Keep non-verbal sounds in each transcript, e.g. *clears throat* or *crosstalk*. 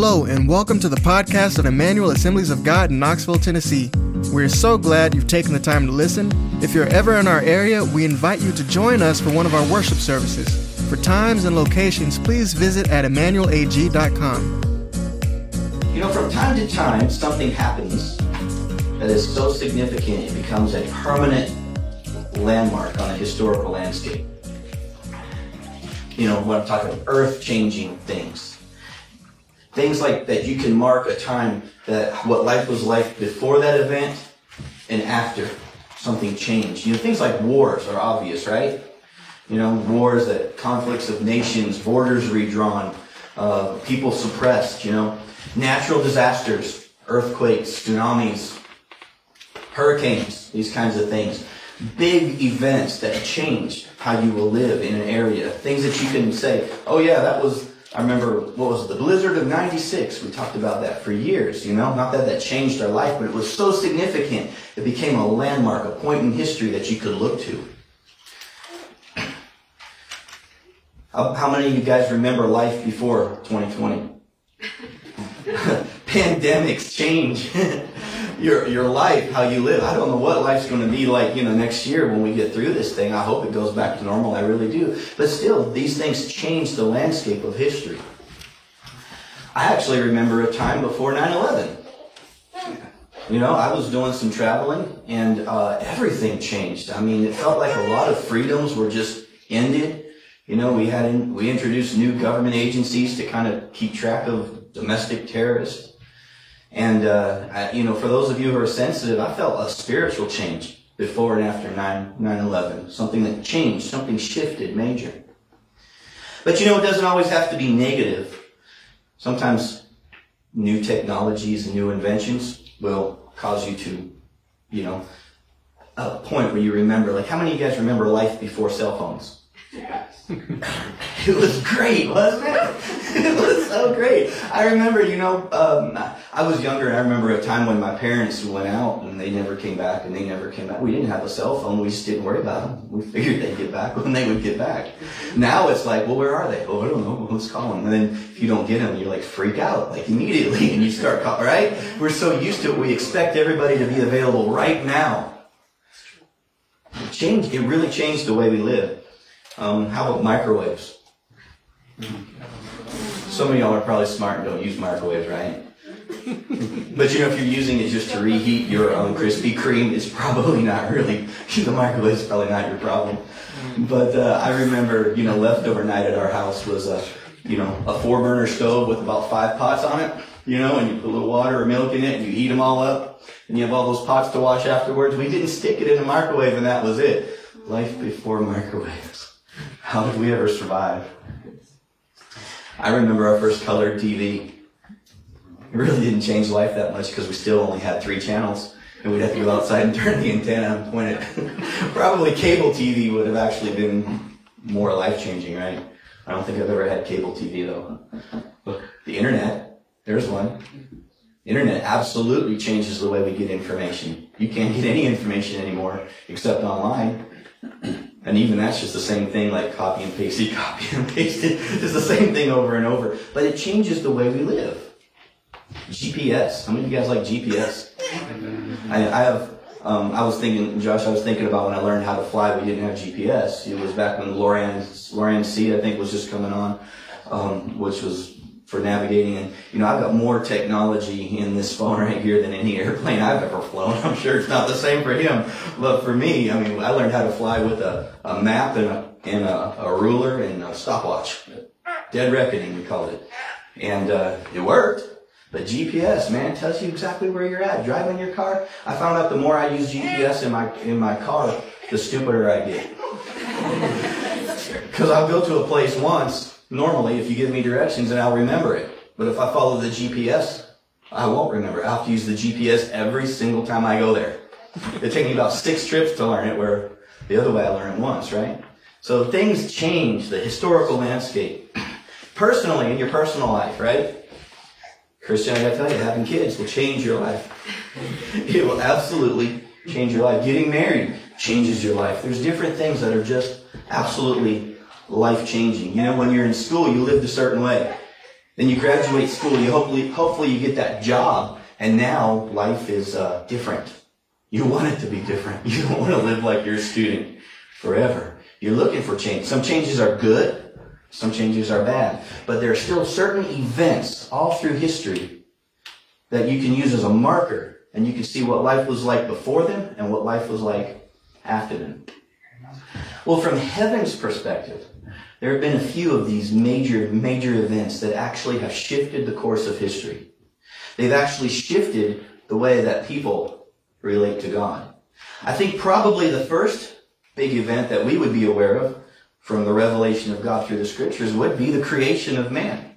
Hello, and welcome to the podcast of Emmanuel Assemblies of God in Knoxville, Tennessee. We're so glad you've taken the time to listen. If you're ever in our area, we invite you to join us for one of our worship services. For times and locations, please visit at emmanuelag.com. You know, from time to time, something happens that is so significant it becomes a permanent landmark on a historical landscape. You know, what I'm talking about, earth changing things. Things like that you can mark a time that what life was like before that event and after something changed. You know, things like wars are obvious, right? You know, wars that conflicts of nations, borders redrawn, uh, people suppressed, you know, natural disasters, earthquakes, tsunamis, hurricanes, these kinds of things. Big events that change how you will live in an area. Things that you can say, oh yeah, that was, I remember, what was it, the blizzard of 96? We talked about that for years, you know? Not that that changed our life, but it was so significant, it became a landmark, a point in history that you could look to. How, how many of you guys remember life before 2020? *laughs* Pandemics change *laughs* your your life, how you live. I don't know what life's going to be like, you know, next year when we get through this thing. I hope it goes back to normal. I really do. But still, these things change the landscape of history. I actually remember a time before 9/11. You know, I was doing some traveling, and uh, everything changed. I mean, it felt like a lot of freedoms were just ended. You know, we had in, we introduced new government agencies to kind of keep track of domestic terrorists. And, uh, I, you know, for those of you who are sensitive, I felt a spiritual change before and after 9, 9-11. Something that changed, something shifted major. But you know, it doesn't always have to be negative. Sometimes new technologies and new inventions will cause you to, you know, a point where you remember, like how many of you guys remember life before cell phones? *laughs* it was great, wasn't it? *laughs* it was so great. I remember, you know, um, I was younger and I remember a time when my parents went out and they never came back and they never came back. We didn't have a cell phone. We just didn't worry about them. We figured they'd get back *laughs* when they would get back. Now it's like, well, where are they? Oh, I don't know. Let's call them. And then if you don't get them, you're like freak out like immediately and you start calling, right? We're so used to it. We expect everybody to be available right now. It changed. It really changed the way we live. Um, how about microwaves? Some of y'all are probably smart and don't use microwaves, right? but you know, if you're using it just to reheat your own Krispy Kreme, it's probably not really, *laughs* the microwave is probably not your problem. But uh, I remember, you know, leftover night at our house was a, you know, a four burner stove with about five pots on it, you know, and you put a little water or milk in it and you heat them all up and you have all those pots to wash afterwards. We didn't stick it in the microwave and that was it. Life before microwaves. How did we ever survive? I remember our first color TV. It really didn't change life that much because we still only had three channels. And we'd have to go outside and turn the antenna and point it. *laughs* Probably cable TV would have actually been more life changing, right? I don't think I've ever had cable TV though. Look, the internet, there's one. Internet absolutely changes the way we get information. You can't get any information anymore except online. And even that's just the same thing, like copy and paste it, *laughs* copy and paste it. It's the same thing over and over. But it changes the way we live. GPS. How many of you guys like GPS? *laughs* I, I have, um, I was thinking, Josh, I was thinking about when I learned how to fly, we didn't have GPS. It was back when Loran, Loran C, I think, was just coming on, um, which was for navigating. And, you know, I've got more technology in this phone *laughs* right here than any airplane I've ever flown. *laughs* I'm sure it's not the same for him. But for me, I mean, I learned how to fly with a, a map and a, and a, a ruler and a stopwatch. Dead reckoning, we called it. And, uh, it worked. But GPS, man, tells you exactly where you're at. Driving your car. I found out the more I use GPS in my, in my car, the stupider I get. *laughs* Cause I'll go to a place once, normally, if you give me directions and I'll remember it. But if I follow the GPS, I won't remember. I'll have to use the GPS every single time I go there. It takes me about six trips to learn it, where the other way I learned it once, right? So things change the historical landscape. Personally, in your personal life, right? Christian, I gotta tell you, having kids will change your life. *laughs* It will absolutely change your life. Getting married changes your life. There's different things that are just absolutely life changing. You know, when you're in school, you lived a certain way. Then you graduate school. You hopefully, hopefully you get that job. And now life is uh, different. You want it to be different. *laughs* You don't want to live like you're a student forever. You're looking for change. Some changes are good. Some changes are bad. But there are still certain events all through history that you can use as a marker and you can see what life was like before them and what life was like after them. Well, from heaven's perspective, there have been a few of these major, major events that actually have shifted the course of history. They've actually shifted the way that people relate to God. I think probably the first big event that we would be aware of from the revelation of God through the scriptures would be the creation of man.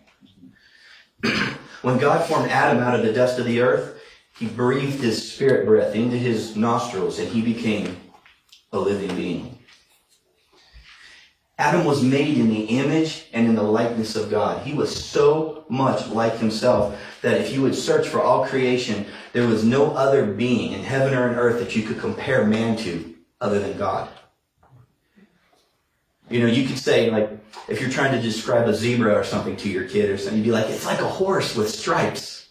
*clears throat* when God formed Adam out of the dust of the earth, he breathed his spirit breath into his nostrils and he became a living being. Adam was made in the image and in the likeness of God. He was so much like himself that if you would search for all creation, there was no other being in heaven or in earth that you could compare man to other than God. You know, you could say, like, if you're trying to describe a zebra or something to your kid or something, you'd be like, it's like a horse with stripes.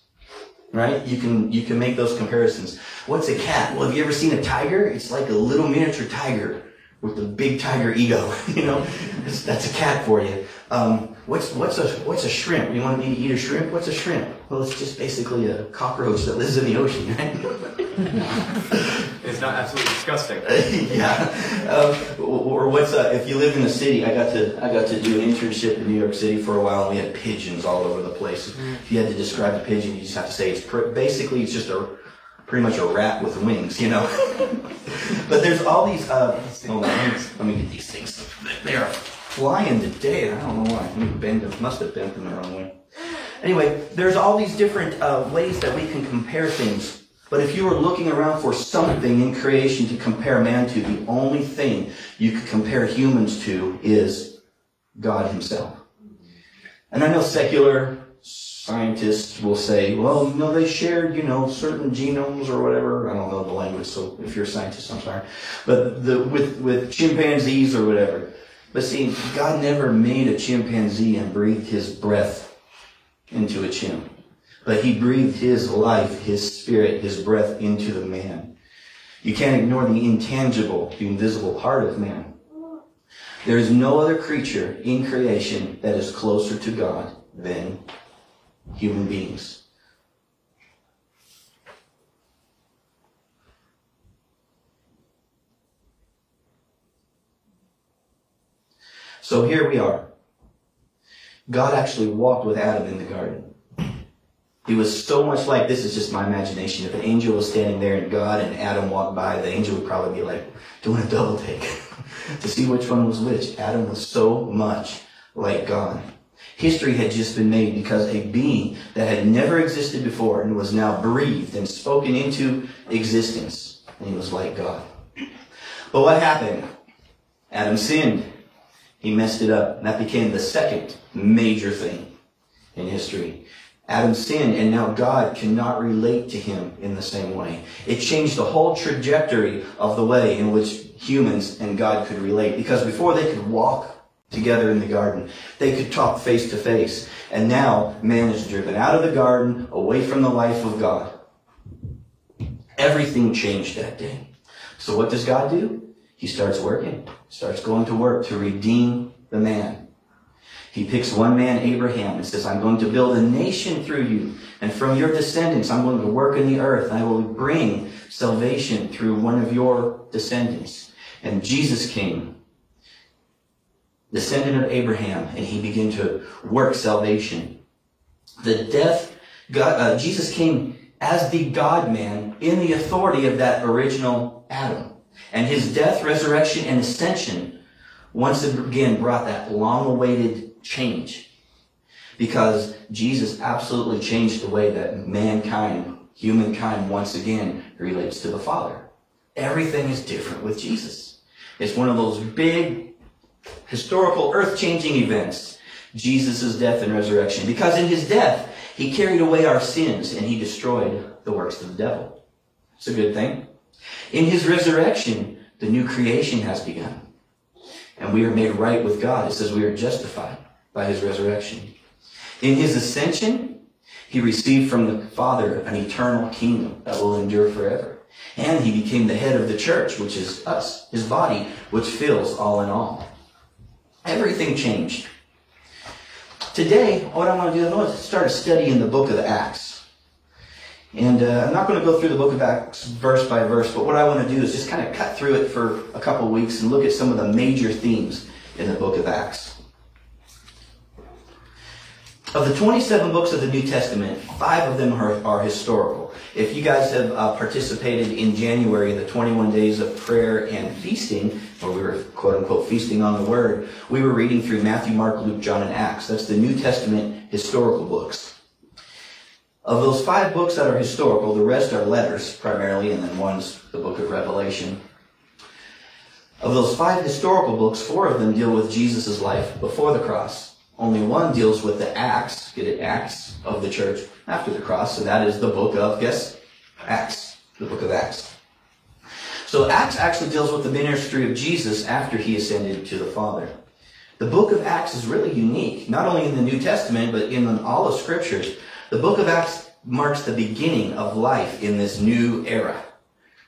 Right? You can, you can make those comparisons. What's a cat? Well, have you ever seen a tiger? It's like a little miniature tiger with the big tiger ego. *laughs* you know, that's, that's a cat for you. Um, what's what's a what's a shrimp? You want me to eat a shrimp? What's a shrimp? Well, it's just basically a cockroach that lives in the ocean, right? it's not absolutely disgusting. *laughs* yeah. Um, or what's uh, if you live in the city? I got to I got to do an internship in New York City for a while, and we had pigeons all over the place. If you had to describe a pigeon, you just have to say it's pr- basically it's just a pretty much a rat with wings, you know. *laughs* but there's all these. Uh, on, let me get these things. They are flying today. I don't know why. Me bend them. Must have bent them the wrong way. Anyway, there's all these different uh, ways that we can compare things. But if you were looking around for something in creation to compare man to, the only thing you could compare humans to is God Himself. And I know secular scientists will say, well, you know, they shared, you know, certain genomes or whatever. I don't know the language, so if you're a scientist, I'm sorry. But the, with, with chimpanzees or whatever. But see, God never made a chimpanzee and breathed his breath into a chimp. But he breathed his life, his spirit, his breath into the man. You can't ignore the intangible, the invisible part of man. There is no other creature in creation that is closer to God than human beings. So here we are. God actually walked with Adam in the garden. He was so much like this is just my imagination. If an angel was standing there and God and Adam walked by, the angel would probably be like doing a double take *laughs* to see which one was which. Adam was so much like God. History had just been made because a being that had never existed before and was now breathed and spoken into existence. And he was like God. But what happened? Adam sinned. He messed it up. That became the second major thing in history. Adam sinned and now God cannot relate to him in the same way. It changed the whole trajectory of the way in which humans and God could relate because before they could walk together in the garden. They could talk face to face. And now man is driven out of the garden, away from the life of God. Everything changed that day. So what does God do? He starts working, starts going to work to redeem the man. He picks one man, Abraham, and says, I'm going to build a nation through you. And from your descendants, I'm going to work in the earth. I will bring salvation through one of your descendants. And Jesus came descendant of Abraham, and he began to work salvation. The death, God, uh, Jesus came as the God man in the authority of that original Adam. And his death, resurrection, and ascension once again brought that long awaited change. Because Jesus absolutely changed the way that mankind, humankind, once again relates to the Father. Everything is different with Jesus. It's one of those big historical earth-changing events, Jesus' death and resurrection. Because in his death, he carried away our sins and he destroyed the works of the devil. It's a good thing. In his resurrection, the new creation has begun. And we are made right with God. It says we are justified by his resurrection. In his ascension, he received from the Father an eternal kingdom that will endure forever. And he became the head of the church, which is us, his body, which fills all in all. Everything changed. Today, what I want to do is start a study in the book of Acts. And uh, I'm not going to go through the book of Acts verse by verse, but what I want to do is just kind of cut through it for a couple weeks and look at some of the major themes in the book of Acts. Of the 27 books of the New Testament, five of them are, are historical. If you guys have uh, participated in January, the 21 days of prayer and feasting, where we were quote unquote feasting on the Word, we were reading through Matthew, Mark, Luke, John, and Acts. That's the New Testament historical books. Of those five books that are historical, the rest are letters primarily, and then one's the book of Revelation. Of those five historical books, four of them deal with Jesus' life before the cross. Only one deals with the acts, get it, acts of the church after the cross. So that is the book of, guess, Acts, the book of Acts. So Acts actually deals with the ministry of Jesus after he ascended to the Father. The book of Acts is really unique, not only in the New Testament, but in all of scriptures. The book of Acts marks the beginning of life in this new era.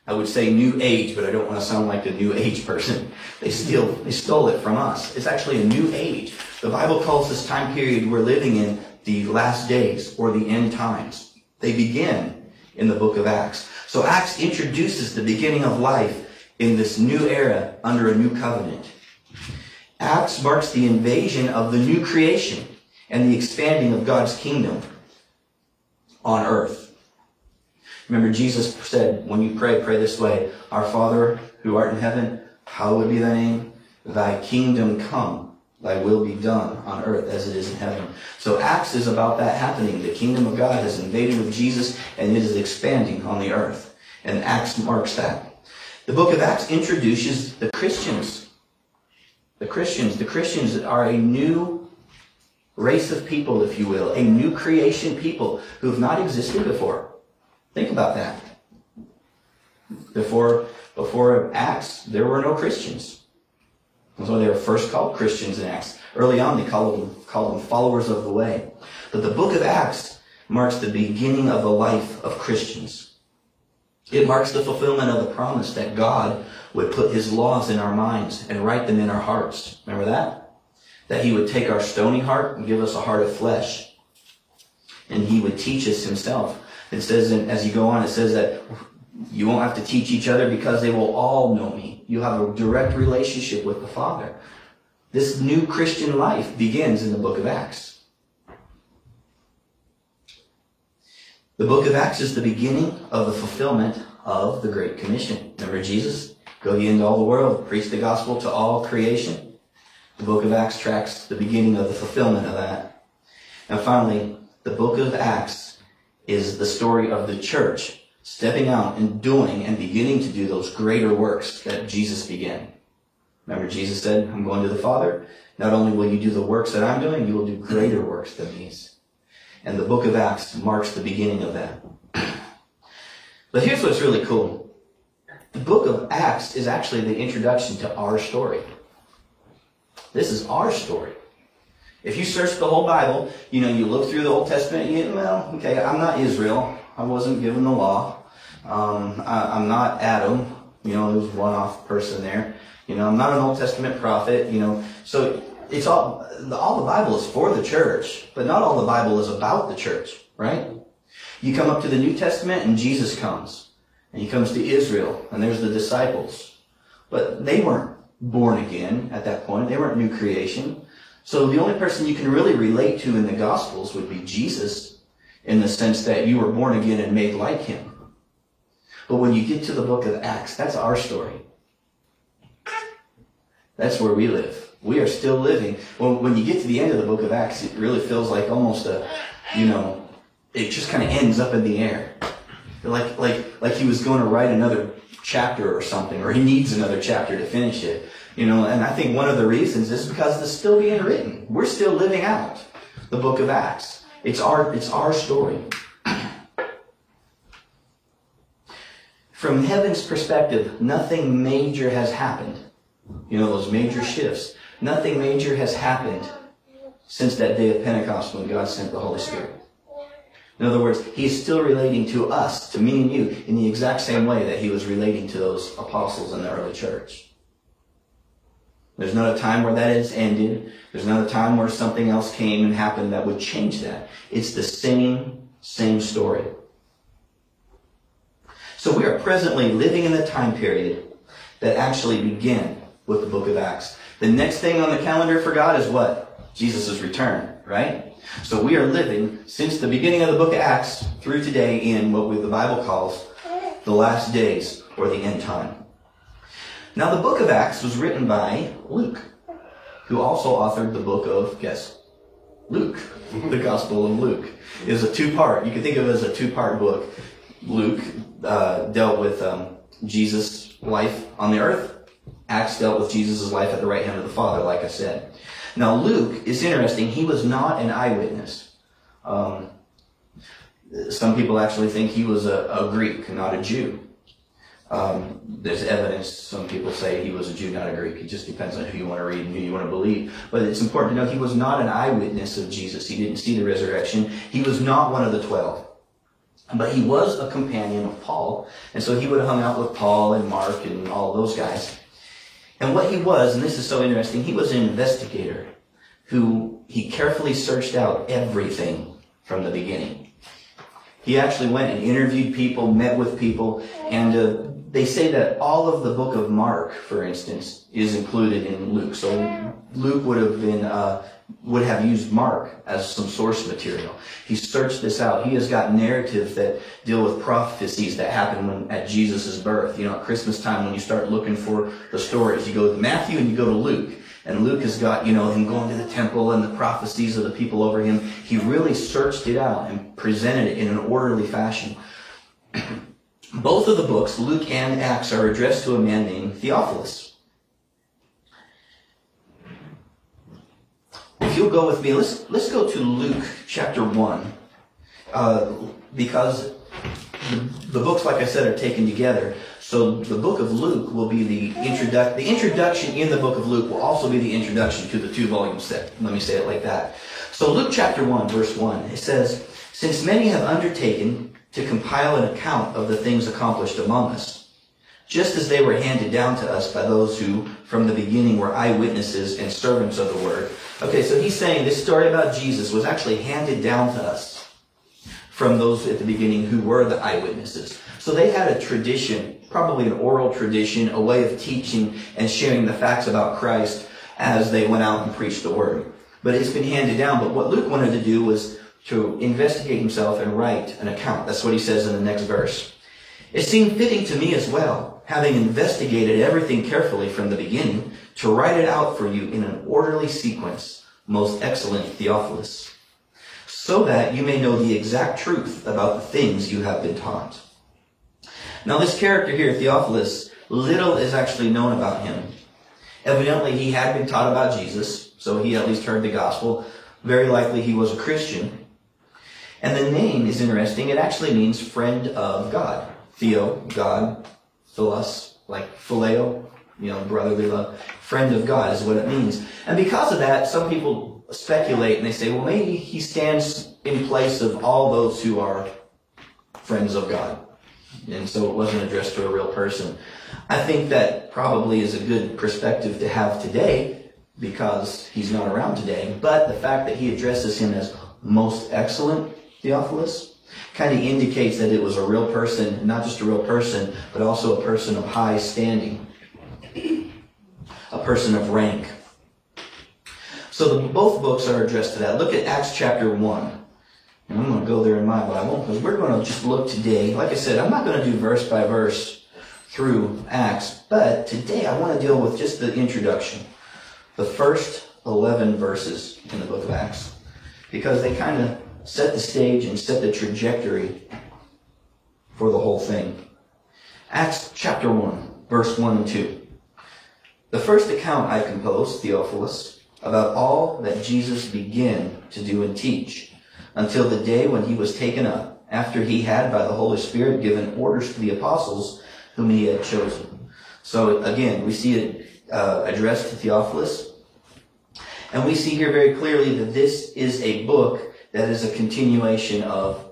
I would say new age, but I don't want to sound like a new age person. They steal, they stole it from us. It's actually a new age. The Bible calls this time period we're living in the last days or the end times. They begin in the book of Acts. So Acts introduces the beginning of life in this new era under a new covenant. Acts marks the invasion of the new creation and the expanding of God's kingdom on earth. Remember, Jesus said, when you pray, pray this way Our Father who art in heaven, hallowed be thy name. Thy kingdom come, thy will be done on earth as it is in heaven. So Acts is about that happening. The kingdom of God has invaded with Jesus and it is expanding on the earth. And Acts marks that. The book of Acts introduces the Christians. The Christians. The Christians are a new race of people, if you will, a new creation people who have not existed before. Think about that. Before, before Acts, there were no Christians. So they were first called Christians in Acts. Early on, they called them, called them followers of the way. But the book of Acts marks the beginning of the life of Christians. It marks the fulfillment of the promise that God would put his laws in our minds and write them in our hearts. Remember that? That he would take our stony heart and give us a heart of flesh. And he would teach us himself. It says, in, as you go on, it says that you won't have to teach each other because they will all know me. You have a direct relationship with the Father. This new Christian life begins in the book of Acts. The book of Acts is the beginning of the fulfillment of the Great Commission. Remember Jesus? Go ye into all the world, preach the gospel to all creation. The book of Acts tracks the beginning of the fulfillment of that. And finally, the book of Acts is the story of the church stepping out and doing and beginning to do those greater works that Jesus began. Remember, Jesus said, I'm going to the Father. Not only will you do the works that I'm doing, you will do greater works than these. And the book of Acts marks the beginning of that. *clears throat* But here's what's really cool. The book of Acts is actually the introduction to our story. This is our story. If you search the whole Bible, you know, you look through the Old Testament, you well, okay, I'm not Israel. I wasn't given the law. Um, I, am not Adam. You know, there's one off person there. You know, I'm not an Old Testament prophet. You know, so it's all all the Bible is for the church, but not all the Bible is about the church, right? You come up to the New Testament and Jesus comes, and he comes to Israel, and there's the disciples, but they weren't born again at that point. They weren't new creation. So the only person you can really relate to in the Gospels would be Jesus, in the sense that you were born again and made like him. But when you get to the book of Acts, that's our story. That's where we live. We are still living. When, when you get to the end of the book of Acts, it really feels like almost a, you know, it just kind of ends up in the air. Like, like, like he was going to write another chapter or something, or he needs another chapter to finish it. You know, and I think one of the reasons is because it's still being written. We're still living out the book of Acts. It's our, it's our story. From heaven's perspective, nothing major has happened. You know, those major shifts. Nothing major has happened since that day of Pentecost when God sent the Holy Spirit. In other words, he's still relating to us, to me and you, in the exact same way that he was relating to those apostles in the early church. There's not a time where that has ended. There's not a time where something else came and happened that would change that. It's the same, same story. So we are presently living in the time period that actually began with the book of Acts. The next thing on the calendar for God is what? Jesus' return, right? So we are living since the beginning of the book of Acts through today in what we, the Bible calls the last days or the end time. Now the book of Acts was written by Luke, who also authored the book of, guess, Luke. *laughs* the Gospel of Luke is a two-part, you can think of it as a two-part book. Luke uh, dealt with um, Jesus' life on the earth. Acts dealt with Jesus' life at the right hand of the Father, like I said. Now Luke is interesting. He was not an eyewitness. Um, some people actually think he was a, a Greek, not a Jew. Um, there's evidence. Some people say he was a Jew, not a Greek. It just depends on who you want to read and who you want to believe. But it's important to know he was not an eyewitness of Jesus. He didn't see the resurrection. He was not one of the twelve. But he was a companion of Paul. And so he would have hung out with Paul and Mark and all those guys. And what he was, and this is so interesting, he was an investigator who he carefully searched out everything from the beginning. He actually went and interviewed people, met with people, and uh, they say that all of the book of Mark, for instance, is included in Luke. So Luke would have been uh, would have used Mark as some source material. He searched this out. He has got narratives that deal with prophecies that happen when, at Jesus' birth. You know, at Christmas time, when you start looking for the stories, you go to Matthew and you go to Luke. And Luke has got, you know, him going to the temple and the prophecies of the people over him. He really searched it out and presented it in an orderly fashion. Both of the books, Luke and Acts, are addressed to a man named Theophilus. If you'll go with me, let's let's go to Luke chapter one, uh, because the, the, books, like I said, are taken together. So the book of Luke will be the introduction. The introduction in the book of Luke will also be the introduction to the two volume set. Let me say it like that. So Luke chapter one, verse one, it says, "Since many have undertaken to compile an account of the things accomplished among us, just as they were handed down to us by those who from the beginning were eyewitnesses and servants of the word. Okay, so he's saying this story about Jesus was actually handed down to us from those at the beginning who were the eyewitnesses. So they had a tradition, probably an oral tradition, a way of teaching and sharing the facts about Christ as they went out and preached the word. But it's been handed down. But what Luke wanted to do was to investigate himself and write an account. That's what he says in the next verse. It seemed fitting to me as well, having investigated everything carefully from the beginning, to write it out for you in an orderly sequence, most excellent Theophilus, so that you may know the exact truth about the things you have been taught. Now this character here, Theophilus, little is actually known about him. Evidently he had been taught about Jesus, so he at least heard the gospel. Very likely he was a Christian. And the name is interesting. It actually means friend of God. Theo, God, philos, like phileo, you know, brotherly love. Friend of God is what it means. And because of that, some people speculate and they say, well, maybe he stands in place of all those who are friends of God. And so it wasn't addressed to a real person. I think that probably is a good perspective to have today because he's not around today. But the fact that he addresses him as most excellent Theophilus kind of indicates that it was a real person, not just a real person, but also a person of high standing, a person of rank. So the, both books are addressed to that. Look at Acts chapter 1. And I'm going to go there in my Bible because we're going to just look today. Like I said, I'm not going to do verse by verse through Acts, but today I want to deal with just the introduction, the first 11 verses in the book of Acts, because they kind of set the stage and set the trajectory for the whole thing. Acts chapter 1, verse 1 and 2. The first account I composed, Theophilus, about all that Jesus began to do and teach, until the day when he was taken up, after he had by the Holy Spirit given orders to the apostles whom he had chosen. So again, we see it uh, addressed to Theophilus. And we see here very clearly that this is a book that is a continuation of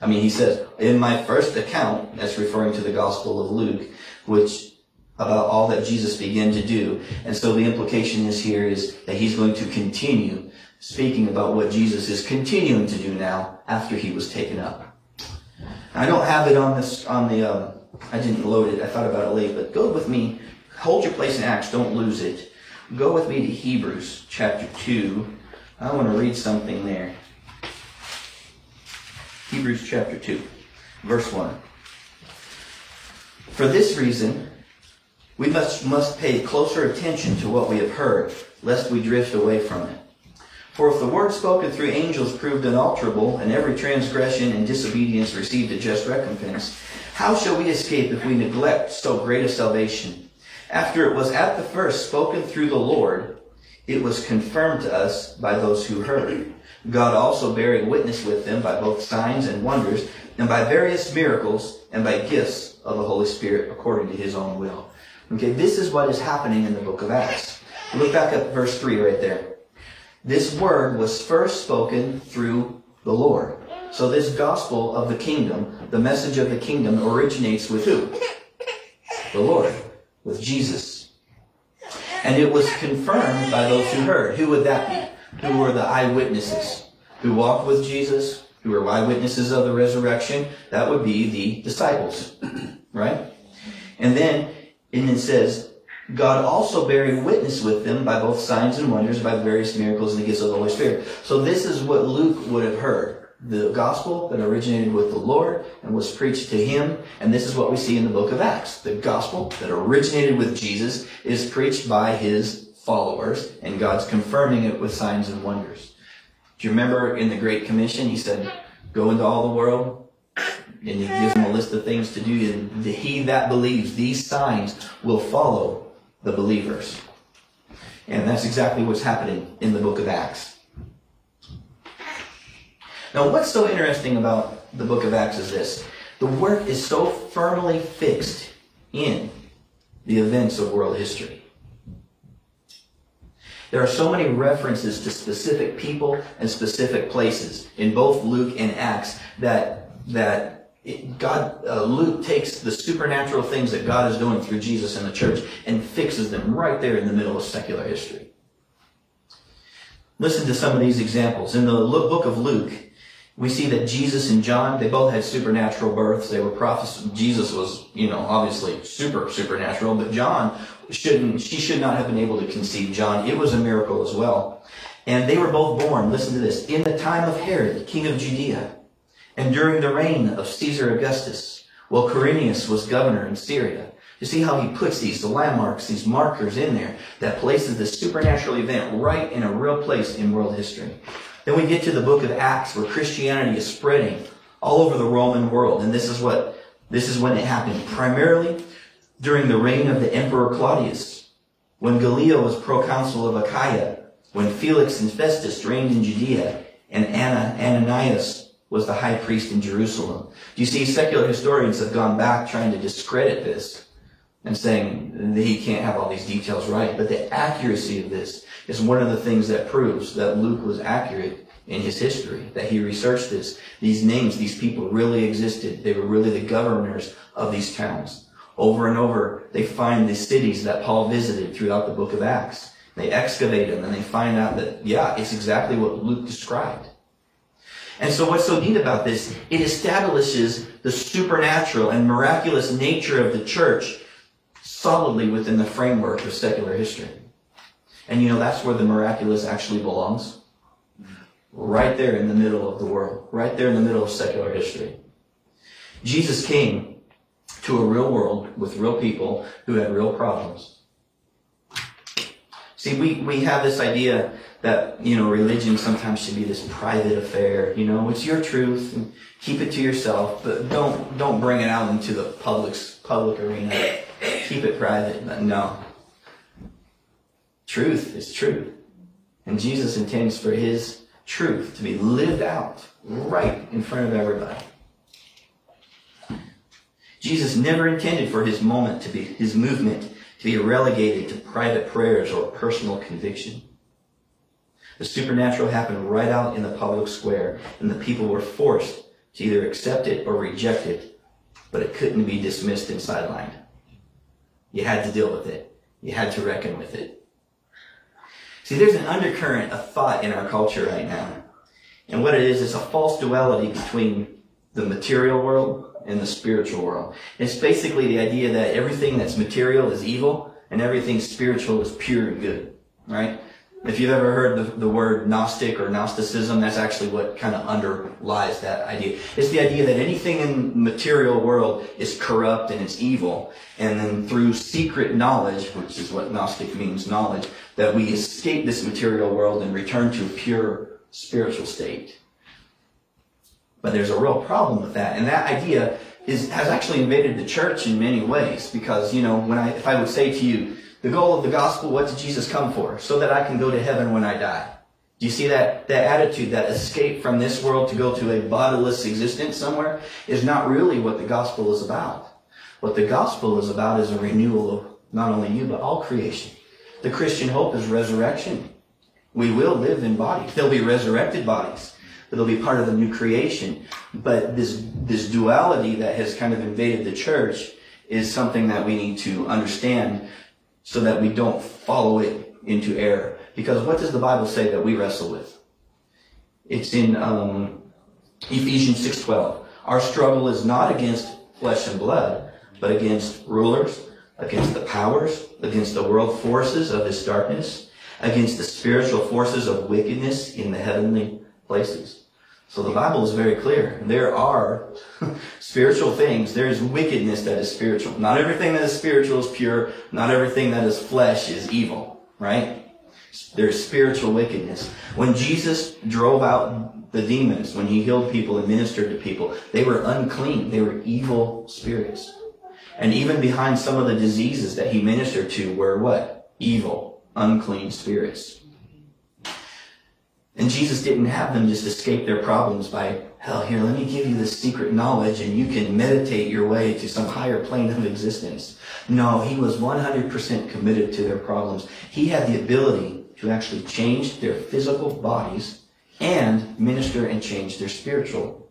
I mean, he says, in my first account, that's referring to the Gospel of Luke, which about all that Jesus began to do. And so the implication is here is that he's going to continue speaking about what Jesus is continuing to do now after he was taken up. I don't have it on this, on the, um, I didn't load it. I thought about it late, but go with me. Hold your place in Acts. Don't lose it. Go with me to Hebrews chapter 2. I want to read something there. Hebrews chapter 2, verse 1. For this reason, we must, must pay closer attention to what we have heard, lest we drift away from it. For if the word spoken through angels proved unalterable, and every transgression and disobedience received a just recompense, how shall we escape if we neglect so great a salvation? After it was at the first spoken through the Lord, it was confirmed to us by those who heard. God also bearing witness with them by both signs and wonders, and by various miracles, and by gifts of the Holy Spirit according to his own will. Okay, this is what is happening in the book of Acts. Look back at verse 3 right there. This word was first spoken through the Lord. So this gospel of the kingdom, the message of the kingdom originates with who? The Lord, with Jesus. And it was confirmed by those who heard. Who would that be? who were the eyewitnesses, who walked with Jesus, who were eyewitnesses of the resurrection. That would be the disciples, *clears throat* right? And then, and it says, God also bearing witness with them by both signs and wonders, by various miracles and the gifts of the Holy Spirit. So this is what Luke would have heard. The gospel that originated with the Lord and was preached to him. And this is what we see in the book of Acts. The gospel that originated with Jesus is preached by his followers, and God's confirming it with signs and wonders. Do you remember in the Great Commission, he said, go into all the world, and he gives them a list of things to do, and he that believes, these signs will follow the believers. And that's exactly what's happening in the book of Acts. Now, what's so interesting about the book of Acts is this. The work is so firmly fixed in the events of world history. There are so many references to specific people and specific places in both Luke and Acts that that it, God uh, Luke takes the supernatural things that God is doing through Jesus and the church and fixes them right there in the middle of secular history. Listen to some of these examples. In the book of Luke, we see that Jesus and John, they both had supernatural births. They were prophets. Jesus was, you know, obviously super supernatural, but John shouldn't, she should not have been able to conceive John. It was a miracle as well. And they were both born, listen to this, in the time of Herod, king of Judea, and during the reign of Caesar Augustus, while Quirinius was governor in Syria. You see how he puts these landmarks, these markers in there that places the supernatural event right in a real place in world history. Then we get to the book of Acts where Christianity is spreading all over the Roman world. And this is what, this is when it happened. Primarily during the reign of the Emperor Claudius, when Gallio was proconsul of Achaia, when Felix and Festus reigned in Judea, and Anna, Ananias was the high priest in Jerusalem. You see, secular historians have gone back trying to discredit this and saying that he can't have all these details right. But the accuracy of this is one of the things that proves that Luke was accurate in his history, that he researched this. These names, these people really existed. They were really the governors of these towns. Over and over, they find the cities that Paul visited throughout the book of Acts. They excavate them and they find out that, yeah, it's exactly what Luke described. And so what's so neat about this, it establishes the supernatural and miraculous nature of the church solidly within the framework of secular history. And you know, that's where the miraculous actually belongs. Right there in the middle of the world. Right there in the middle of secular history. Jesus came to a real world with real people who had real problems. See, we, we have this idea that, you know, religion sometimes should be this private affair. You know, it's your truth and keep it to yourself, but don't, don't bring it out into the public's, public arena. Keep it private. No. Truth is truth. And Jesus intends for his truth to be lived out right in front of everybody. Jesus never intended for his moment to be, his movement to be relegated to private prayers or personal conviction. The supernatural happened right out in the public square, and the people were forced to either accept it or reject it, but it couldn't be dismissed and sidelined. You had to deal with it. You had to reckon with it. See, there's an undercurrent of thought in our culture right now. And what it is, is a false duality between the material world and the spiritual world. It's basically the idea that everything that's material is evil and everything spiritual is pure and good, right? If you've ever heard the, the word Gnostic or Gnosticism, that's actually what kind of underlies that idea. It's the idea that anything in the material world is corrupt and it's evil. And then through secret knowledge, which is what Gnostic means, knowledge, that we escape this material world and return to a pure spiritual state. But there's a real problem with that. And that idea is, has actually invaded the church in many ways. Because, you know, when I, if I would say to you, the goal of the gospel, what did Jesus come for? So that I can go to heaven when I die. Do you see that, that attitude, that escape from this world to go to a bodiless existence somewhere is not really what the gospel is about. What the gospel is about is a renewal of not only you, but all creation. The Christian hope is resurrection. We will live in bodies. There'll be resurrected bodies. It'll be part of the new creation. But this, this duality that has kind of invaded the church is something that we need to understand so that we don't follow it into error. Because what does the Bible say that we wrestle with? It's in um, Ephesians 6.12. Our struggle is not against flesh and blood, but against rulers, against the powers, against the world forces of this darkness, against the spiritual forces of wickedness in the heavenly places. So the Bible is very clear. There are *laughs* spiritual things. There is wickedness that is spiritual. Not everything that is spiritual is pure. Not everything that is flesh is evil, right? There's spiritual wickedness. When Jesus drove out the demons, when he healed people and ministered to people, they were unclean. They were evil spirits. And even behind some of the diseases that he ministered to were what? Evil, unclean spirits. And Jesus didn't have them just escape their problems by, hell, here, let me give you this secret knowledge and you can meditate your way to some higher plane of existence. No, he was 100% committed to their problems. He had the ability to actually change their physical bodies and minister and change their spiritual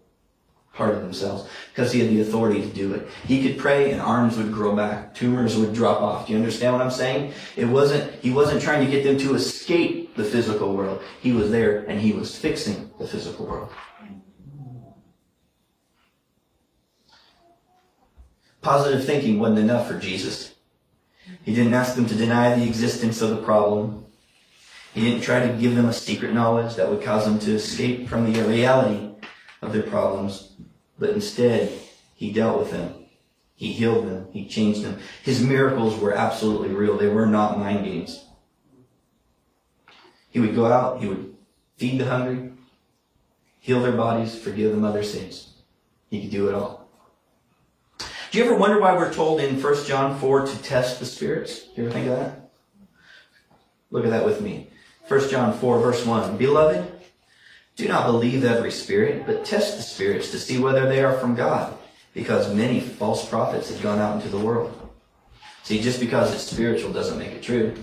part of themselves because he had the authority to do it. He could pray and arms would grow back, tumors would drop off. Do you understand what I'm saying? It wasn't, he wasn't trying to get them to escape the physical world. He was there and he was fixing the physical world. Positive thinking wasn't enough for Jesus. He didn't ask them to deny the existence of the problem. He didn't try to give them a secret knowledge that would cause them to escape from the reality of their problems, but instead, he dealt with them. He healed them. He changed them. His miracles were absolutely real. They were not mind games. He would go out, he would feed the hungry, heal their bodies, forgive them of their sins. He could do it all. Do you ever wonder why we're told in 1 John 4 to test the spirits? Do you ever think of that? Look at that with me. 1 John 4 verse 1. Beloved, do not believe every spirit, but test the spirits to see whether they are from God, because many false prophets have gone out into the world. See, just because it's spiritual doesn't make it true.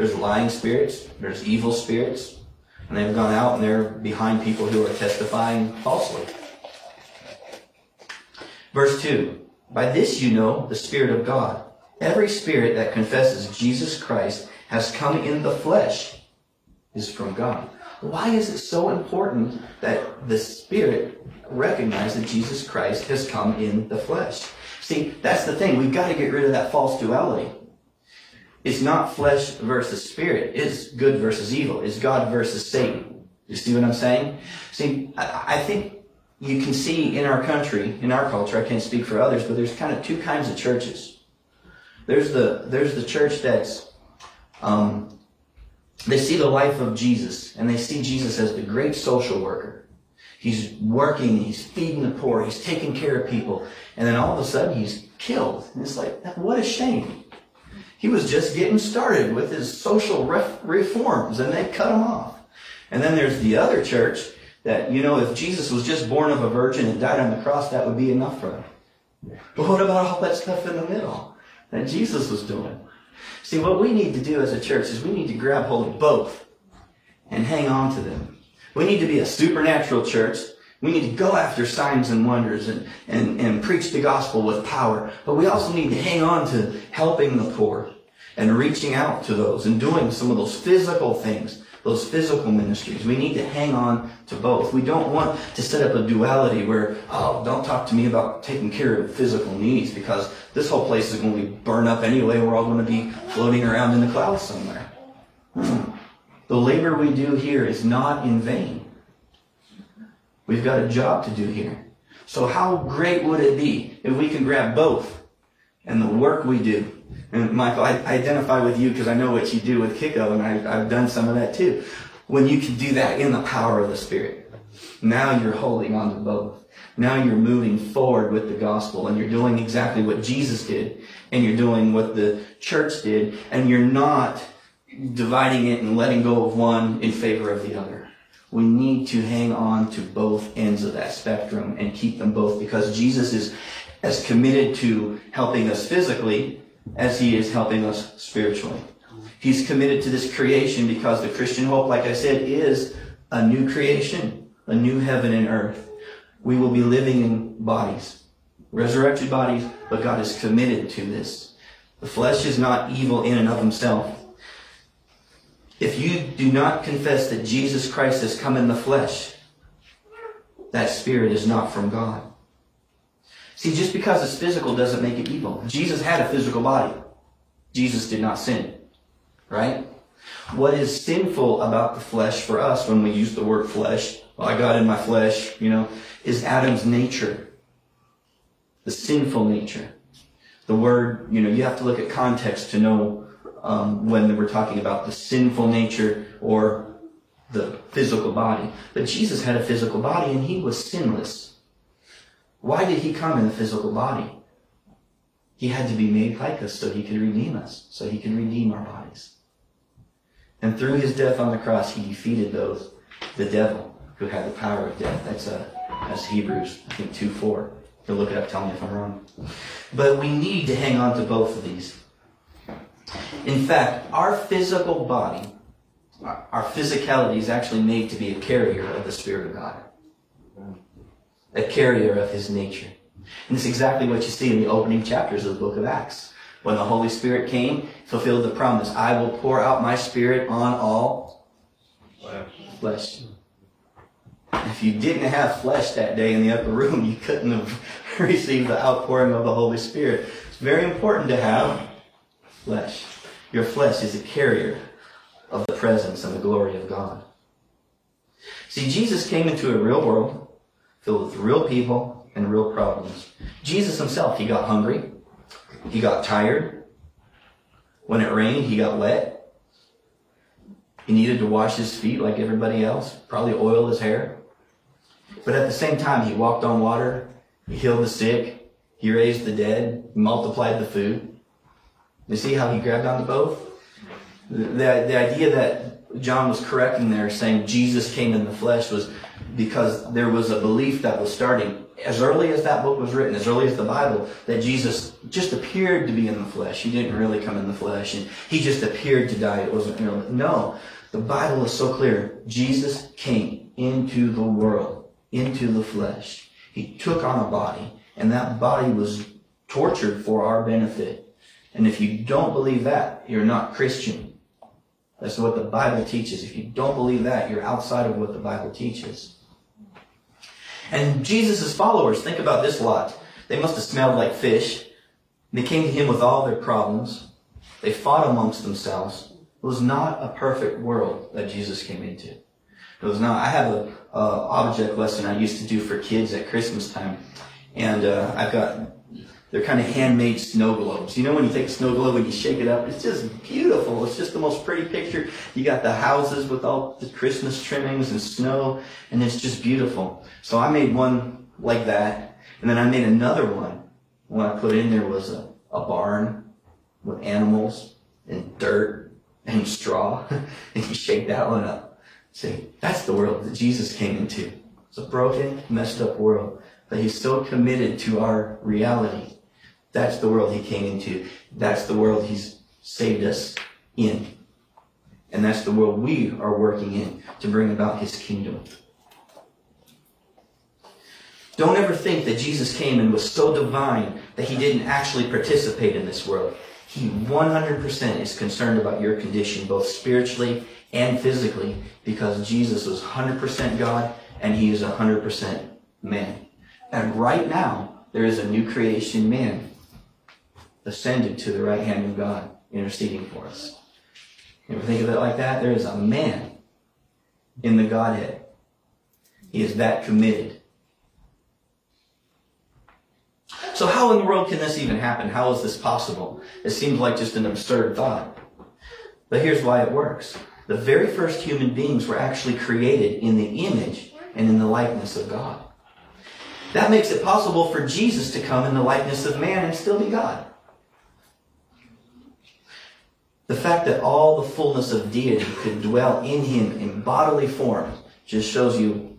There's lying spirits, there's evil spirits, and they've gone out and they're behind people who are testifying falsely. Verse 2 By this you know the Spirit of God. Every spirit that confesses Jesus Christ has come in the flesh is from God. Why is it so important that the Spirit recognize that Jesus Christ has come in the flesh? See, that's the thing. We've got to get rid of that false duality. It's not flesh versus spirit. It's good versus evil. It's God versus Satan. You see what I'm saying? See, I think you can see in our country, in our culture, I can't speak for others, but there's kind of two kinds of churches. There's the, there's the church that's, um, they see the life of Jesus and they see Jesus as the great social worker. He's working, he's feeding the poor, he's taking care of people, and then all of a sudden he's killed. And it's like, what a shame. He was just getting started with his social ref- reforms and they cut him off. And then there's the other church that, you know, if Jesus was just born of a virgin and died on the cross, that would be enough for them. But what about all that stuff in the middle that Jesus was doing? See, what we need to do as a church is we need to grab hold of both and hang on to them. We need to be a supernatural church. We need to go after signs and wonders and, and, and preach the gospel with power. But we also need to hang on to helping the poor and reaching out to those and doing some of those physical things, those physical ministries. We need to hang on to both. We don't want to set up a duality where, oh, don't talk to me about taking care of physical needs because this whole place is going to be burned up anyway. We're all going to be floating around in the clouds somewhere. Hmm. The labor we do here is not in vain. We've got a job to do here. So how great would it be if we can grab both and the work we do and Michael, I identify with you because I know what you do with Kiko, and I, I've done some of that too. When you can do that in the power of the Spirit, now you're holding on to both. Now you're moving forward with the gospel, and you're doing exactly what Jesus did, and you're doing what the church did, and you're not dividing it and letting go of one in favor of the other. We need to hang on to both ends of that spectrum and keep them both because Jesus is as committed to helping us physically as he is helping us spiritually. He's committed to this creation because the Christian hope, like I said, is a new creation, a new heaven and earth. We will be living in bodies, resurrected bodies, but God is committed to this. The flesh is not evil in and of himself. If you do not confess that Jesus Christ has come in the flesh, that spirit is not from God. See, just because it's physical doesn't make it evil. Jesus had a physical body. Jesus did not sin. Right? What is sinful about the flesh for us when we use the word flesh, well, I got in my flesh, you know, is Adam's nature. The sinful nature. The word, you know, you have to look at context to know um, when we're talking about the sinful nature or the physical body. But Jesus had a physical body and he was sinless. Why did he come in the physical body? He had to be made like us so he could redeem us, so he could redeem our bodies. And through his death on the cross, he defeated those, the devil, who had the power of death. That's, uh, that's Hebrews, I think, 2 4. You'll look it up, tell me if I'm wrong. But we need to hang on to both of these. In fact, our physical body, our physicality is actually made to be a carrier of the Spirit of God a carrier of his nature. And it's exactly what you see in the opening chapters of the book of Acts. When the Holy Spirit came, fulfilled the promise, I will pour out my spirit on all flesh. If you didn't have flesh that day in the upper room, you couldn't have *laughs* received the outpouring of the Holy Spirit. It's very important to have flesh. Your flesh is a carrier of the presence and the glory of God. See, Jesus came into a real world filled with real people and real problems. Jesus himself, he got hungry. He got tired. When it rained, he got wet. He needed to wash his feet like everybody else, probably oil his hair. But at the same time, he walked on water. He healed the sick. He raised the dead. Multiplied the food. You see how he grabbed onto both? The, the idea that John was correcting there, saying Jesus came in the flesh, was because there was a belief that was starting as early as that book was written, as early as the Bible, that Jesus just appeared to be in the flesh. He didn't really come in the flesh, and he just appeared to die. It wasn't real. No, the Bible is so clear. Jesus came into the world, into the flesh. He took on a body, and that body was tortured for our benefit. And if you don't believe that, you're not Christian. That's what the Bible teaches. If you don't believe that, you're outside of what the Bible teaches. And Jesus' followers, think about this lot. They must have smelled like fish. They came to him with all their problems. They fought amongst themselves. It was not a perfect world that Jesus came into. It was not. I have a, a object lesson I used to do for kids at Christmas time, and uh, I've got they're kind of handmade snow globes. You know when you take a snow globe and you shake it up, it's just beautiful. It's just the most pretty picture. You got the houses with all the Christmas trimmings and snow, and it's just beautiful. So I made one like that, and then I made another one. What I put in there was a, a barn with animals and dirt and straw, *laughs* and you shake that one up. See, that's the world that Jesus came into. It's a broken, messed up world, but he's still committed to our reality. That's the world he came into. That's the world he's saved us in. And that's the world we are working in to bring about his kingdom. Don't ever think that Jesus came and was so divine that he didn't actually participate in this world. He 100% is concerned about your condition, both spiritually and physically, because Jesus was 100% God and he is 100% man. And right now, there is a new creation man ascended to the right hand of God, interceding for us. You ever think of it like that? There is a man in the Godhead. He is that committed So how in the world can this even happen? How is this possible? It seems like just an absurd thought. But here's why it works. The very first human beings were actually created in the image and in the likeness of God. That makes it possible for Jesus to come in the likeness of man and still be God. The fact that all the fullness of deity could dwell in him in bodily form just shows you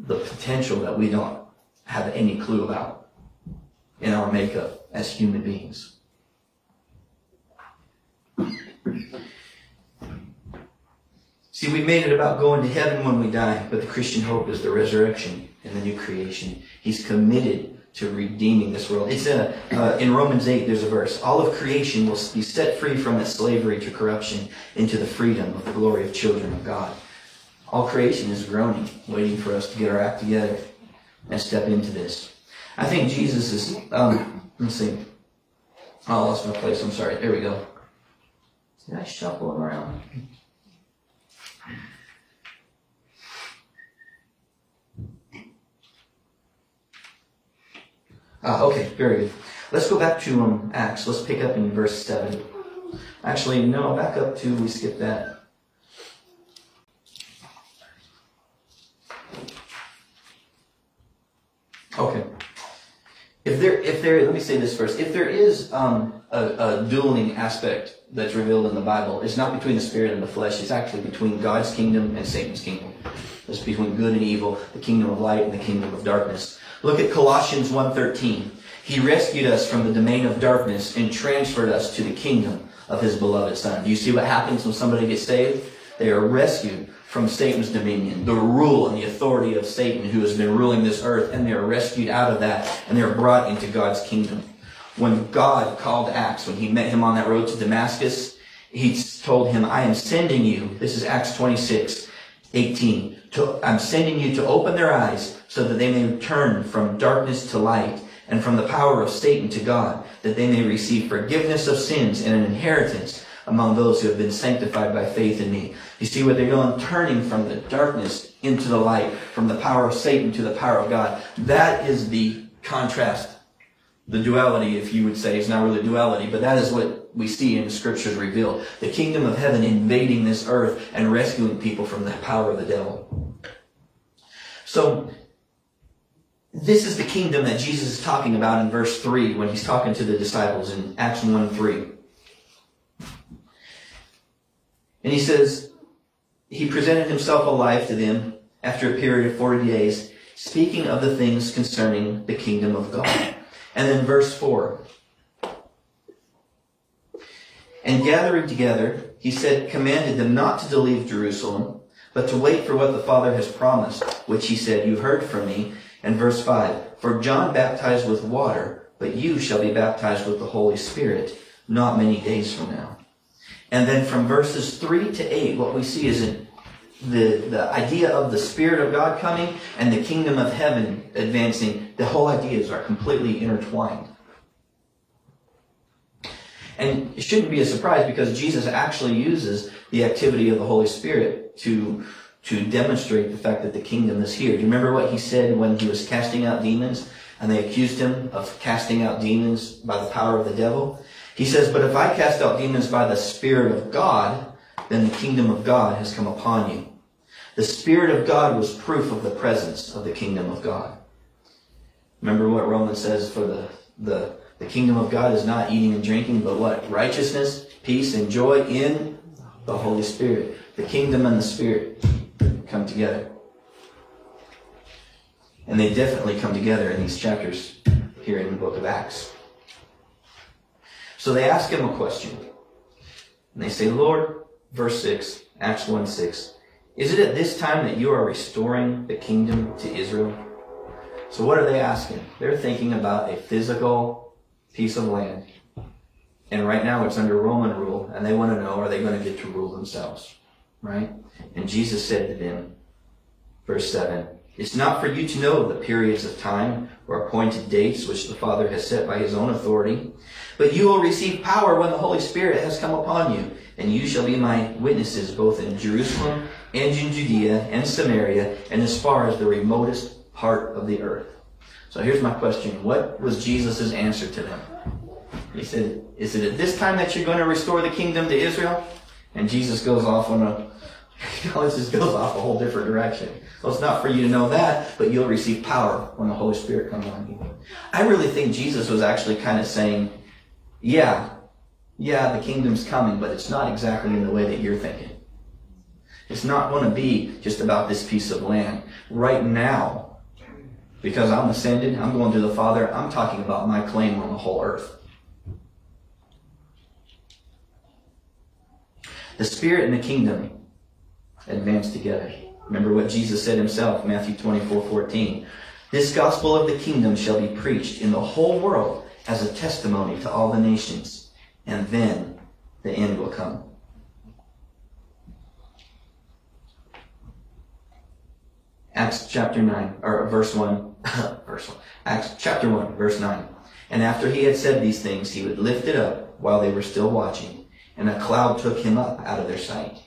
the potential that we don't have any clue about in our makeup as human beings. See, we made it about going to heaven when we die, but the Christian hope is the resurrection and the new creation. He's committed to redeeming this world. It's a, uh, in Romans 8, there's a verse. All of creation will be set free from its slavery to corruption into the freedom of the glory of children of God. All creation is groaning, waiting for us to get our act together and step into this. I think Jesus is, um, let's see. Oh, I lost my place. I'm sorry. There we go. Did I shuffle around? Ah, okay, very good. Let's go back to um, Acts. Let's pick up in verse 7. Actually, no, back up to, we skipped that. Okay if there, if there, let me say this first. If there is um, a, a dueling aspect that's revealed in the Bible, it's not between the spirit and the flesh. It's actually between God's kingdom and Satan's kingdom. It's between good and evil, the kingdom of light and the kingdom of darkness. Look at Colossians 1.13. He rescued us from the domain of darkness and transferred us to the kingdom of his beloved son. Do you see what happens when somebody gets saved? They are rescued from Satan's dominion, the rule and the authority of Satan who has been ruling this earth, and they are rescued out of that and they are brought into God's kingdom. When God called Acts, when he met him on that road to Damascus, he told him, I am sending you, this is Acts 26, 18, to, I'm sending you to open their eyes so that they may turn from darkness to light and from the power of Satan to God, that they may receive forgiveness of sins and an inheritance among those who have been sanctified by faith in me. You see what they're doing? Turning from the darkness into the light, from the power of Satan to the power of God. That is the contrast. The duality, if you would say, is not really duality, but that is what we see in the scriptures revealed. The kingdom of heaven invading this earth and rescuing people from the power of the devil. So, this is the kingdom that Jesus is talking about in verse 3 when he's talking to the disciples in Acts 1 3. And he says, he presented himself alive to them after a period of 40 days, speaking of the things concerning the kingdom of God. And then verse 4. And gathering together, he said, commanded them not to leave Jerusalem, but to wait for what the Father has promised, which he said, you heard from me. And verse 5. For John baptized with water, but you shall be baptized with the Holy Spirit not many days from now. And then from verses 3 to 8, what we see is the, the idea of the Spirit of God coming and the kingdom of heaven advancing. The whole ideas are completely intertwined. And it shouldn't be a surprise because Jesus actually uses the activity of the Holy Spirit to, to demonstrate the fact that the kingdom is here. Do you remember what he said when he was casting out demons and they accused him of casting out demons by the power of the devil? He says, But if I cast out demons by the Spirit of God, then the kingdom of God has come upon you. The Spirit of God was proof of the presence of the kingdom of God. Remember what Romans says for the, the, the kingdom of God is not eating and drinking, but what? Righteousness, peace, and joy in the Holy Spirit. The kingdom and the Spirit come together. And they definitely come together in these chapters here in the book of Acts. So they ask him a question. And they say, Lord, verse 6, Acts 1 6. Is it at this time that you are restoring the kingdom to Israel? So what are they asking? They're thinking about a physical piece of land. And right now it's under Roman rule, and they want to know, are they going to get to rule themselves? Right? And Jesus said to them, verse 7, It's not for you to know the periods of time or appointed dates which the Father has set by his own authority, but you will receive power when the Holy Spirit has come upon you, and you shall be my witnesses both in Jerusalem and in Judea and Samaria and as far as the remotest part of the earth. So here's my question. What was Jesus' answer to them? He said, Is it at this time that you're going to restore the kingdom to Israel? And Jesus goes off on a, *laughs* this just goes off a whole different direction. So it's not for you to know that, but you'll receive power when the Holy Spirit comes on you. I really think Jesus was actually kind of saying, yeah, yeah, the kingdom's coming, but it's not exactly in the way that you're thinking. It's not going to be just about this piece of land. Right now, because I'm ascended, I'm going to the Father, I'm talking about my claim on the whole earth. The Spirit and the kingdom advance together. Remember what Jesus said himself, Matthew 24, 14. This gospel of the kingdom shall be preached in the whole world as a testimony to all the nations, and then the end will come. Acts chapter 9, or verse 1, *laughs* verse 1. Acts chapter 1, verse 9. And after he had said these things, he would lift it up while they were still watching, and a cloud took him up out of their sight.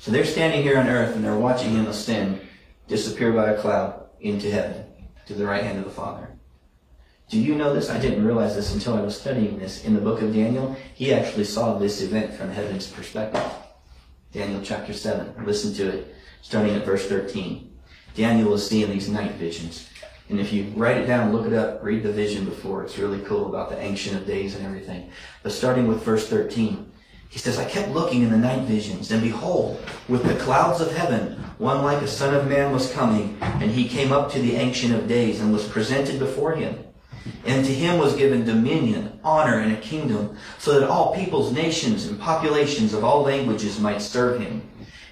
So they're standing here on earth and they're watching him ascend, disappear by a cloud into heaven, to the right hand of the Father. Do you know this? I didn't realize this until I was studying this. In the book of Daniel, he actually saw this event from heaven's perspective. Daniel chapter 7. Listen to it, starting at verse 13. Daniel is seeing these night visions. And if you write it down, look it up, read the vision before. It's really cool about the Ancient of Days and everything. But starting with verse 13, he says, I kept looking in the night visions, and behold, with the clouds of heaven, one like a son of man was coming, and he came up to the Ancient of Days and was presented before him. And to him was given dominion, honor, and a kingdom, so that all peoples, nations, and populations of all languages might serve him.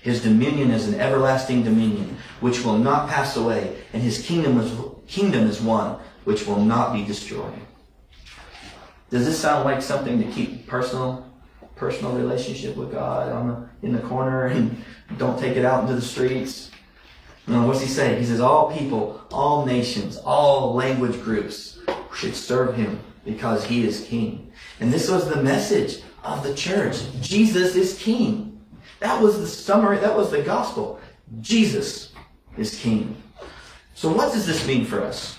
His dominion is an everlasting dominion, which will not pass away, and his kingdom is, kingdom is one which will not be destroyed. Does this sound like something to keep personal, personal relationship with God on the, in the corner and don't take it out into the streets? No, what's he saying? He says all people, all nations, all language groups, should serve him because he is king. And this was the message of the church. Jesus is king. That was the summary, that was the gospel. Jesus is king. So what does this mean for us?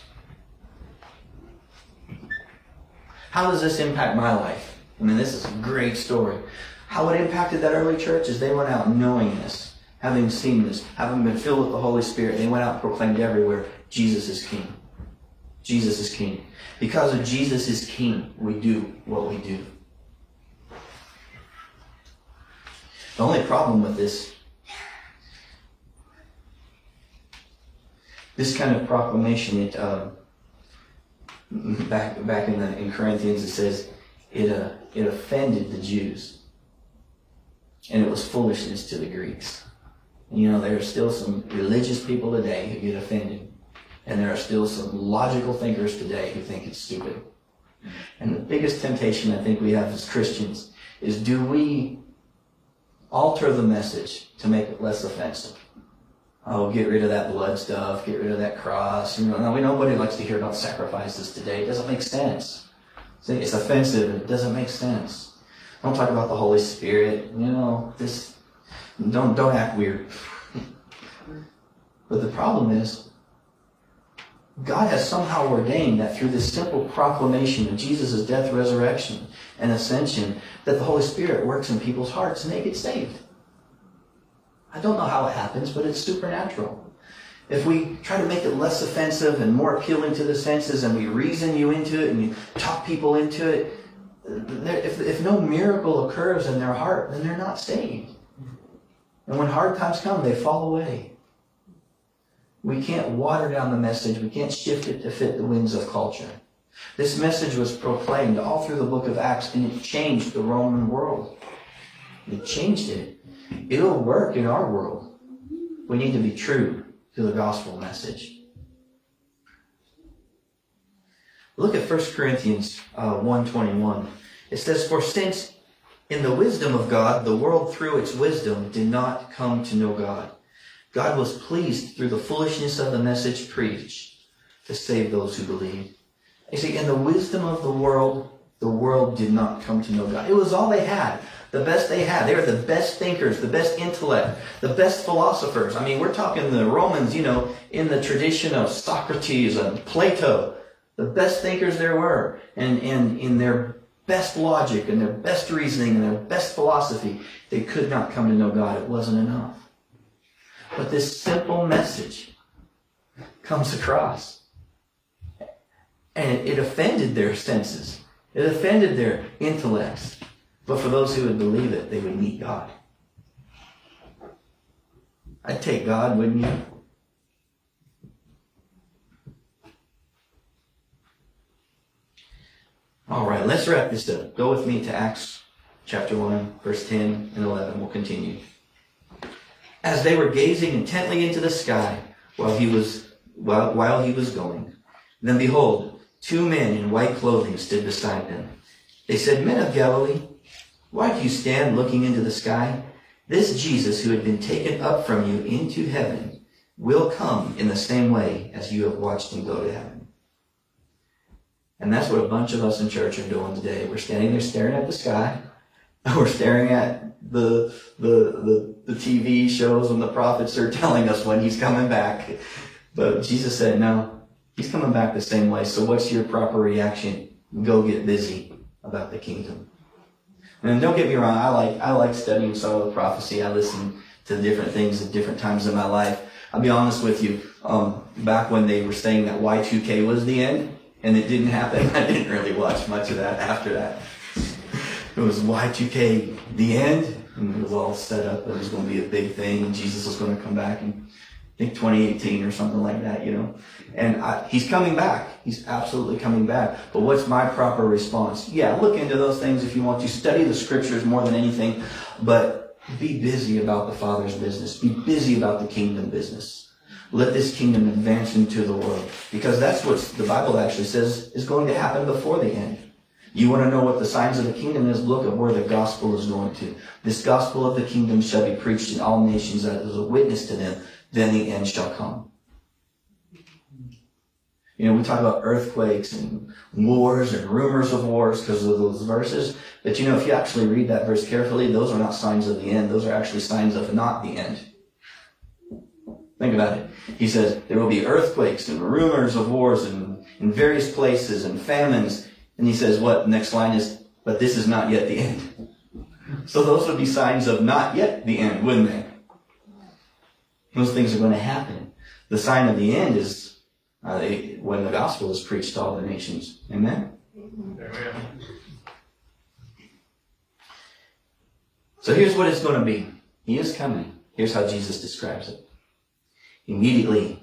How does this impact my life? I mean, this is a great story. How it impacted that early church is they went out knowing this, having seen this, having been filled with the Holy Spirit. They went out and proclaimed everywhere, Jesus is king. Jesus is king. Because of Jesus is king, we do what we do. The only problem with this, this kind of proclamation, it uh, back back in the in Corinthians, it says it uh, it offended the Jews, and it was foolishness to the Greeks. You know, there are still some religious people today who get offended and there are still some logical thinkers today who think it's stupid. And the biggest temptation I think we have as Christians is do we alter the message to make it less offensive? Oh, get rid of that blood stuff, get rid of that cross. You know, now we nobody likes to hear about sacrifices today. It doesn't make sense. See, It's offensive. It doesn't make sense. Don't talk about the Holy Spirit. You know, this. Don't don't act weird. *laughs* but the problem is, God has somehow ordained that through this simple proclamation of Jesus' death, resurrection, and ascension, that the Holy Spirit works in people's hearts and they get saved. I don't know how it happens, but it's supernatural. If we try to make it less offensive and more appealing to the senses and we reason you into it and you talk people into it, if, if no miracle occurs in their heart, then they're not saved. And when hard times come, they fall away. We can't water down the message. We can't shift it to fit the winds of culture. This message was proclaimed all through the book of Acts and it changed the Roman world. It changed it. It'll work in our world. We need to be true to the gospel message. Look at 1 Corinthians uh, 1.21. It says, For since in the wisdom of God, the world through its wisdom did not come to know God. God was pleased through the foolishness of the message preached to save those who believe. You see, in the wisdom of the world, the world did not come to know God. It was all they had. The best they had. They were the best thinkers, the best intellect, the best philosophers. I mean, we're talking the Romans, you know, in the tradition of Socrates and Plato, the best thinkers there were. And, and in their best logic and their best reasoning and their best philosophy, they could not come to know God. It wasn't enough. But this simple message comes across. And it, offended their senses. It offended their intellects. But for those who would believe it, they would meet God. I'd take God, wouldn't you? All right, let's wrap this up. Go with me to Acts chapter 1, verse 10 and 11. We'll continue. As they were gazing intently into the sky while he was, while, while he was going, then behold, two men in white clothing stood beside them. They said, Men of Galilee, why do you stand looking into the sky? This Jesus who had been taken up from you into heaven will come in the same way as you have watched him go to heaven. And that's what a bunch of us in church are doing today. We're standing there staring at the sky. *laughs* We're staring at the, the, the, the TV shows and the prophets are telling us when he's coming back. But Jesus said, no, he's coming back the same way. So what's your proper reaction? Go get busy about the kingdom. And don't get me wrong, I like, I like studying some of the prophecy. I listen to different things at different times in my life. I'll be honest with you, um, back when they were saying that Y2K was the end, and it didn't happen. *laughs* I didn't really watch much of that after that. It was Y2K, the end, and it was all set up. It was going to be a big thing, and Jesus was going to come back in, I think 2018 or something like that, you know. And I, he's coming back. He's absolutely coming back. But what's my proper response? Yeah, look into those things if you want to. Study the scriptures more than anything, but be busy about the Father's business. Be busy about the kingdom business. Let this kingdom advance into the world. Because that's what the Bible actually says is going to happen before the end. You want to know what the signs of the kingdom is? Look at where the gospel is going to. This gospel of the kingdom shall be preached in all nations as a witness to them. Then the end shall come. You know, we talk about earthquakes and wars and rumors of wars because of those verses. But you know, if you actually read that verse carefully, those are not signs of the end. Those are actually signs of not the end. Think about it. He says there will be earthquakes and rumors of wars and in various places and famines. And he says what? Next line is, but this is not yet the end. So those would be signs of not yet the end, wouldn't they? Those things are going to happen. The sign of the end is uh, when the gospel is preached to all the nations. Amen? Amen. So here's what it's going to be. He is coming. Here's how Jesus describes it. Immediately,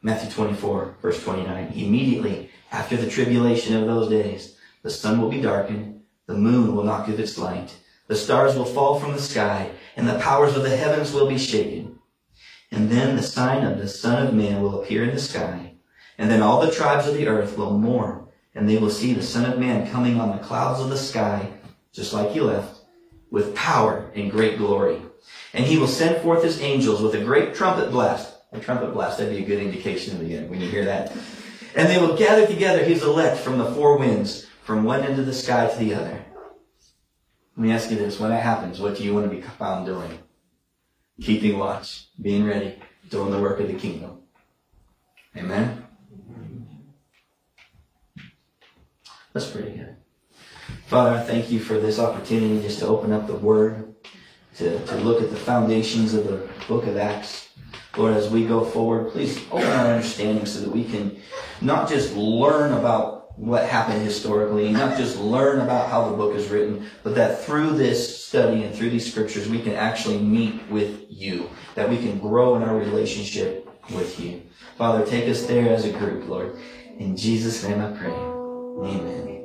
Matthew 24, verse 29, immediately after the tribulation of those days, the sun will be darkened, the moon will not give its light, the stars will fall from the sky, and the powers of the heavens will be shaken. And then the sign of the Son of Man will appear in the sky, and then all the tribes of the earth will mourn, and they will see the Son of Man coming on the clouds of the sky, just like he left, with power and great glory. And he will send forth his angels with a great trumpet blast, a trumpet blast, that'd be a good indication of the end when you hear that. And they will gather together his elect from the four winds, from one end of the sky to the other. Let me ask you this. When that happens, what do you want to be found doing? Keeping watch, being ready, doing the work of the kingdom. Amen? That's pretty good. Father, I thank you for this opportunity just to open up the Word, to, to look at the foundations of the book of Acts. Lord, as we go forward, please open our understanding so that we can not just learn about what happened historically, not just learn about how the book is written, but that through this study and through these scriptures, we can actually meet with you, that we can grow in our relationship with you. Father, take us there as a group, Lord. In Jesus' name I pray. Amen.